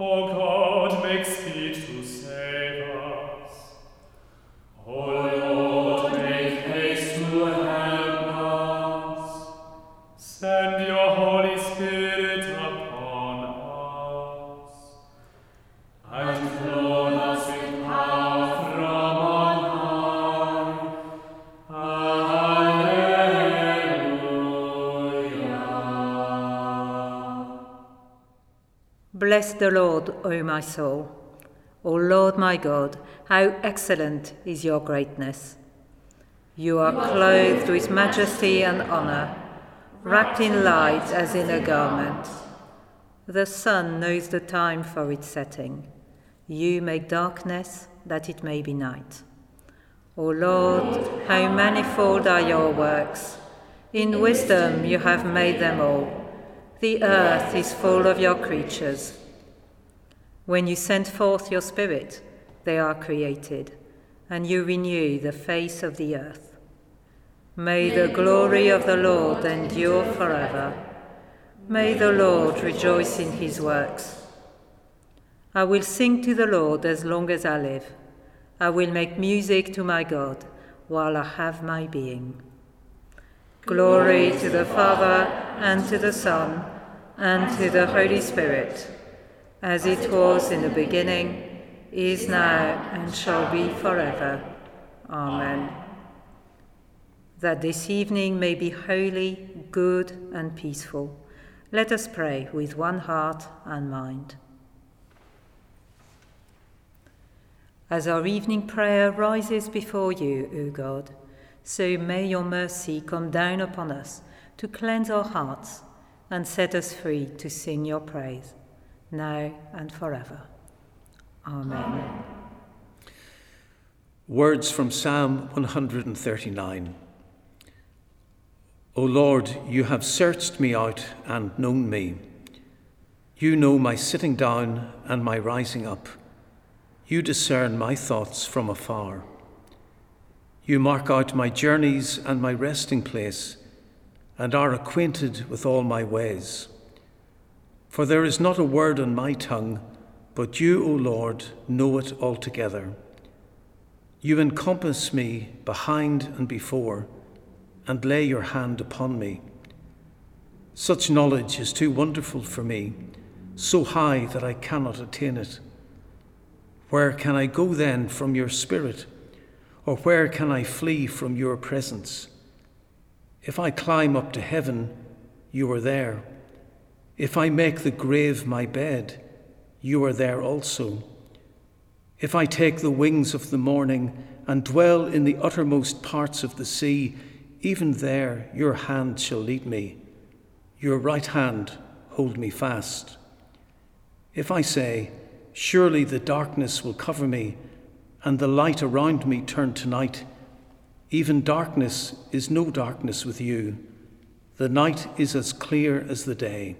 O God, make speed to save us. Bless the Lord, O my soul. O Lord my God, how excellent is your greatness. You are clothed with majesty and honor, wrapped in light as in a garment. The sun knows the time for its setting. You make darkness that it may be night. O Lord, how manifold are your works! In wisdom you have made them all. The earth is full of your creatures. When you send forth your Spirit, they are created, and you renew the face of the earth. May the glory of the Lord endure forever. May the Lord rejoice in his works. I will sing to the Lord as long as I live. I will make music to my God while I have my being. Glory to the Father, and to the Son, and to the Holy Spirit, as it was in the beginning, is now, and shall be forever. Amen. That this evening may be holy, good, and peaceful, let us pray with one heart and mind. As our evening prayer rises before you, O God, so may your mercy come down upon us to cleanse our hearts and set us free to sing your praise, now and forever. Amen. Words from Psalm 139. O Lord, you have searched me out and known me. You know my sitting down and my rising up. You discern my thoughts from afar. You mark out my journeys and my resting place, and are acquainted with all my ways. For there is not a word on my tongue, but you, O Lord, know it altogether. You encompass me behind and before, and lay your hand upon me. Such knowledge is too wonderful for me, so high that I cannot attain it. Where can I go then from your spirit? Or where can I flee from your presence? If I climb up to heaven, you are there. If I make the grave my bed, you are there also. If I take the wings of the morning and dwell in the uttermost parts of the sea, even there your hand shall lead me, your right hand hold me fast. If I say, Surely the darkness will cover me, and the light around me turn to night. Even darkness is no darkness with you. The night is as clear as the day.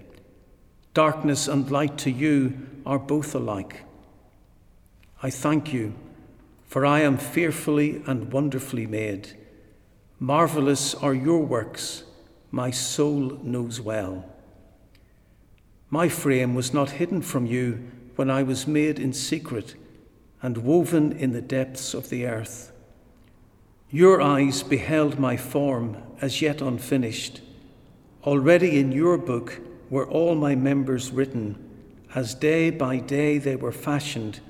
Darkness and light to you are both alike. I thank you, for I am fearfully and wonderfully made. Marvelous are your works, my soul knows well. My frame was not hidden from you when I was made in secret and woven in the depths of the earth. Your eyes beheld my form as yet unfinished. Already in your book were all my members written, as day by day they were fashioned,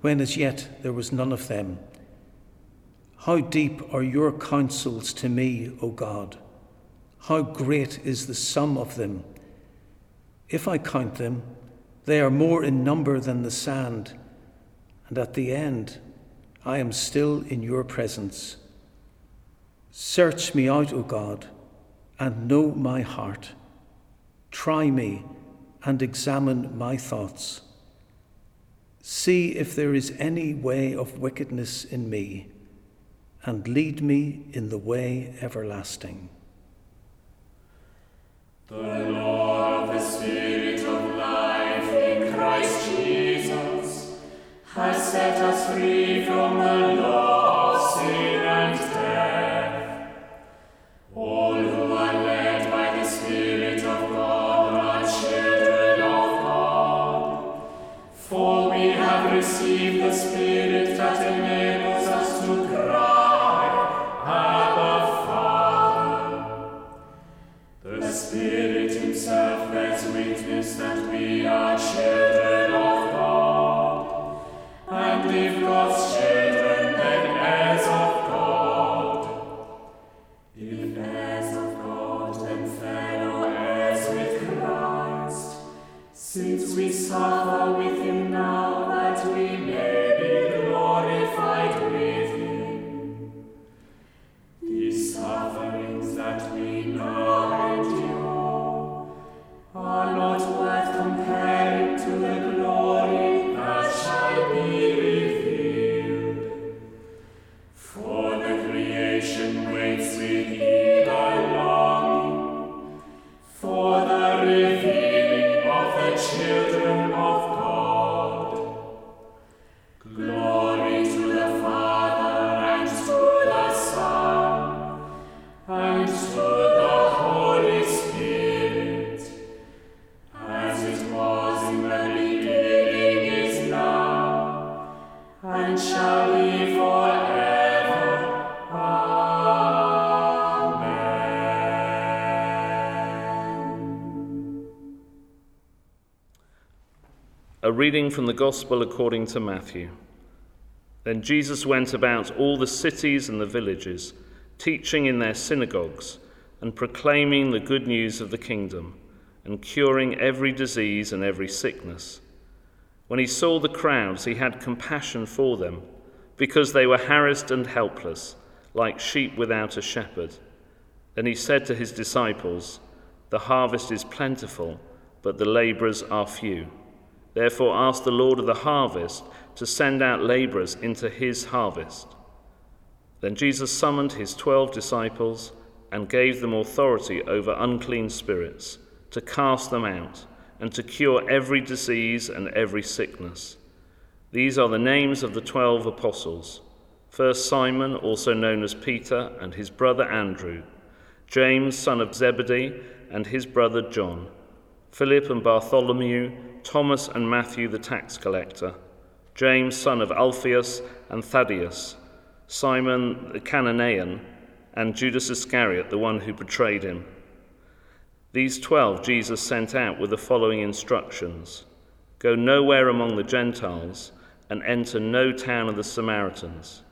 when as yet there was none of them. How deep are your counsels to me, O God! How great is the sum of them! If I count them, they are more in number than the sand, and at the end, I am still in your presence. Search me out, O God, and know my heart. Try me and examine my thoughts. See if there is any way of wickedness in me, and lead me in the way everlasting. The Lord the Spirit of life in Christ Jesus has set us free from the A reading from the Gospel according to Matthew. Then Jesus went about all the cities and the villages, teaching in their synagogues and proclaiming the good news of the kingdom and curing every disease and every sickness. When he saw the crowds, he had compassion for them because they were harassed and helpless, like sheep without a shepherd. Then he said to his disciples, The harvest is plentiful, but the laborers are few. Therefore, ask the Lord of the harvest to send out laborers into his harvest. Then Jesus summoned his twelve disciples and gave them authority over unclean spirits to cast them out and to cure every disease and every sickness. These are the names of the twelve apostles first Simon, also known as Peter, and his brother Andrew, James, son of Zebedee, and his brother John, Philip and Bartholomew, Thomas and Matthew the tax collector, James, son of Alphaeus and Thaddeus, Simon the Cananaean, and Judas Iscariot, the one who betrayed him. These twelve Jesus sent out with the following instructions Go nowhere among the Gentiles and enter no town of the Samaritans,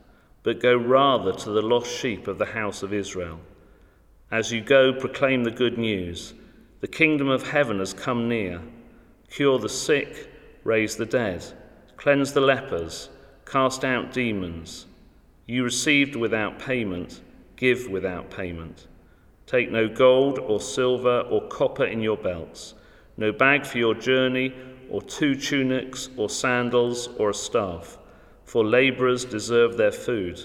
but go rather to the lost sheep of the house of Israel. As you go, proclaim the good news the kingdom of heaven has come near. Cure the sick, raise the dead, cleanse the lepers, cast out demons. You received without payment, give without payment. Take no gold or silver or copper in your belts, no bag for your journey, or two tunics, or sandals, or a staff, for labourers deserve their food.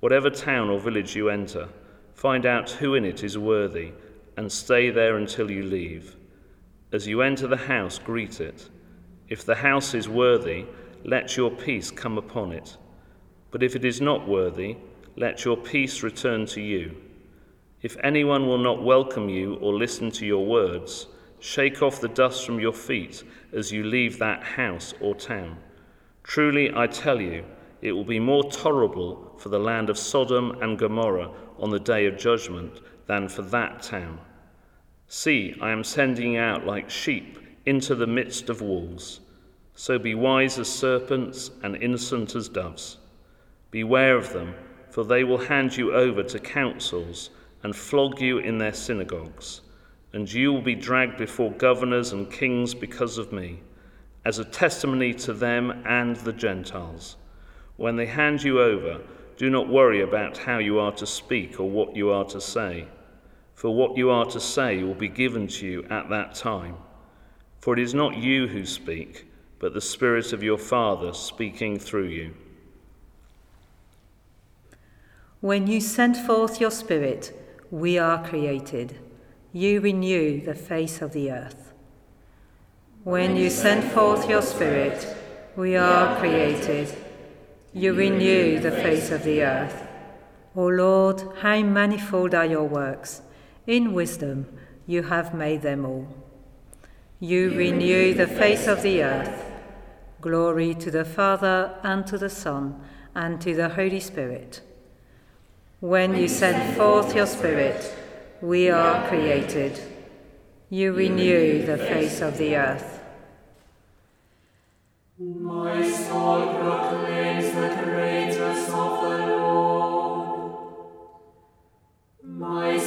Whatever town or village you enter, find out who in it is worthy, and stay there until you leave. As you enter the house, greet it. If the house is worthy, let your peace come upon it. But if it is not worthy, let your peace return to you. If anyone will not welcome you or listen to your words, shake off the dust from your feet as you leave that house or town. Truly, I tell you, it will be more tolerable for the land of Sodom and Gomorrah on the day of judgment than for that town. See, I am sending out like sheep into the midst of wolves. So be wise as serpents and innocent as doves. Beware of them, for they will hand you over to councils and flog you in their synagogues, and you will be dragged before governors and kings because of me, as a testimony to them and the Gentiles. When they hand you over, do not worry about how you are to speak or what you are to say, for what you are to say will be given to you at that time. For it is not you who speak, but the Spirit of your Father speaking through you. When you send forth your Spirit, we are created. You renew the face of the earth. When you send forth your Spirit, we are created. You renew the face of the earth. O Lord, how manifold are your works! In wisdom you have made them all. You renew the face of the earth. Glory to the Father, and to the Son, and to the Holy Spirit. When you send forth your Spirit, we are created. You renew the face of the earth. My soul proclaims the greatness of the Lord. My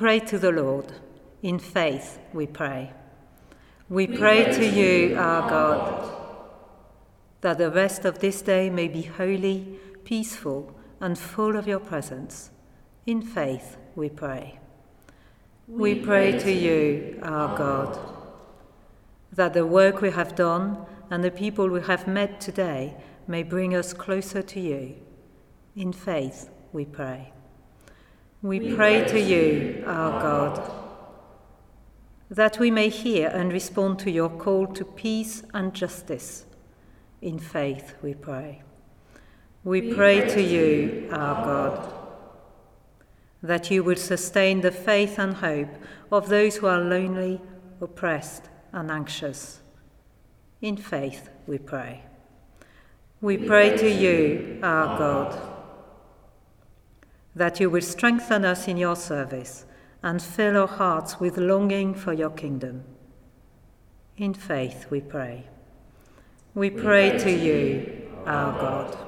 pray to the Lord. In faith, we pray. We pray to you, our God, that the rest of this day may be holy, peaceful, and full of your presence. In faith, we pray. We pray to you, our God, that the work we have done and the people we have met today may bring us closer to you. In faith, we pray. We pray to you, our God, that we may hear and respond to your call to peace and justice. In faith, we pray. We pray to you, our God, that you would sustain the faith and hope of those who are lonely, oppressed, and anxious. In faith, we pray. We pray to you, our God, that you will strengthen us in your service and fill our hearts with longing for your kingdom. In faith, we pray. We pray to you, our God.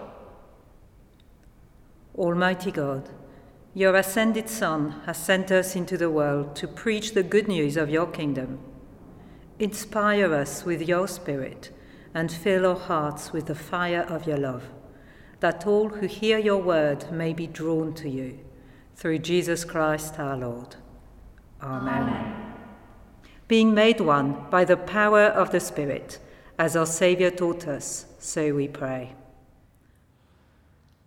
Almighty God, your ascended Son has sent us into the world to preach the good news of your kingdom. Inspire us with your Spirit and fill our hearts with the fire of your love, that all who hear your word may be drawn to you. Through Jesus Christ our Lord. Amen. Being made one by the power of the Spirit, as our Saviour taught us, so we pray.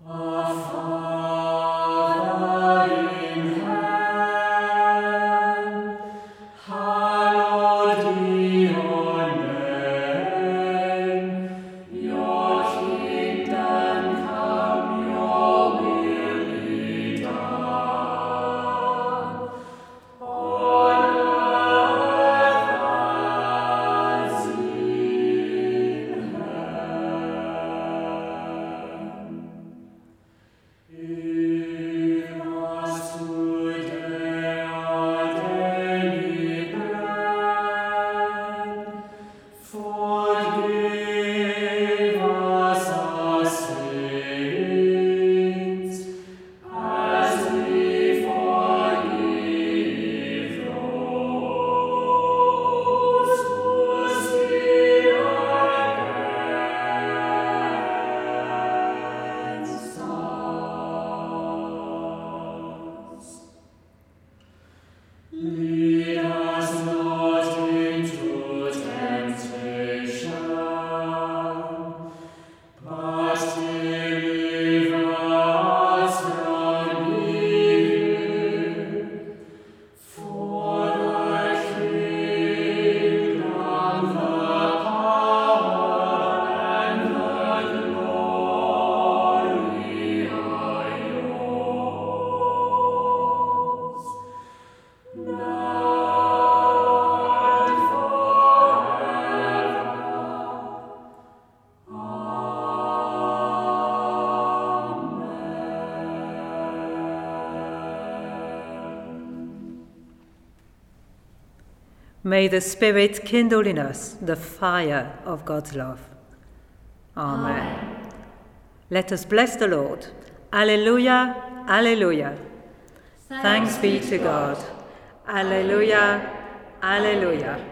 Hallowed May the Spirit kindle in us the fire of God's love. Amen. Amen. Let us bless the Lord. Alleluia, Alleluia. Thanks, Thanks be to God. Alleluia, Alleluia.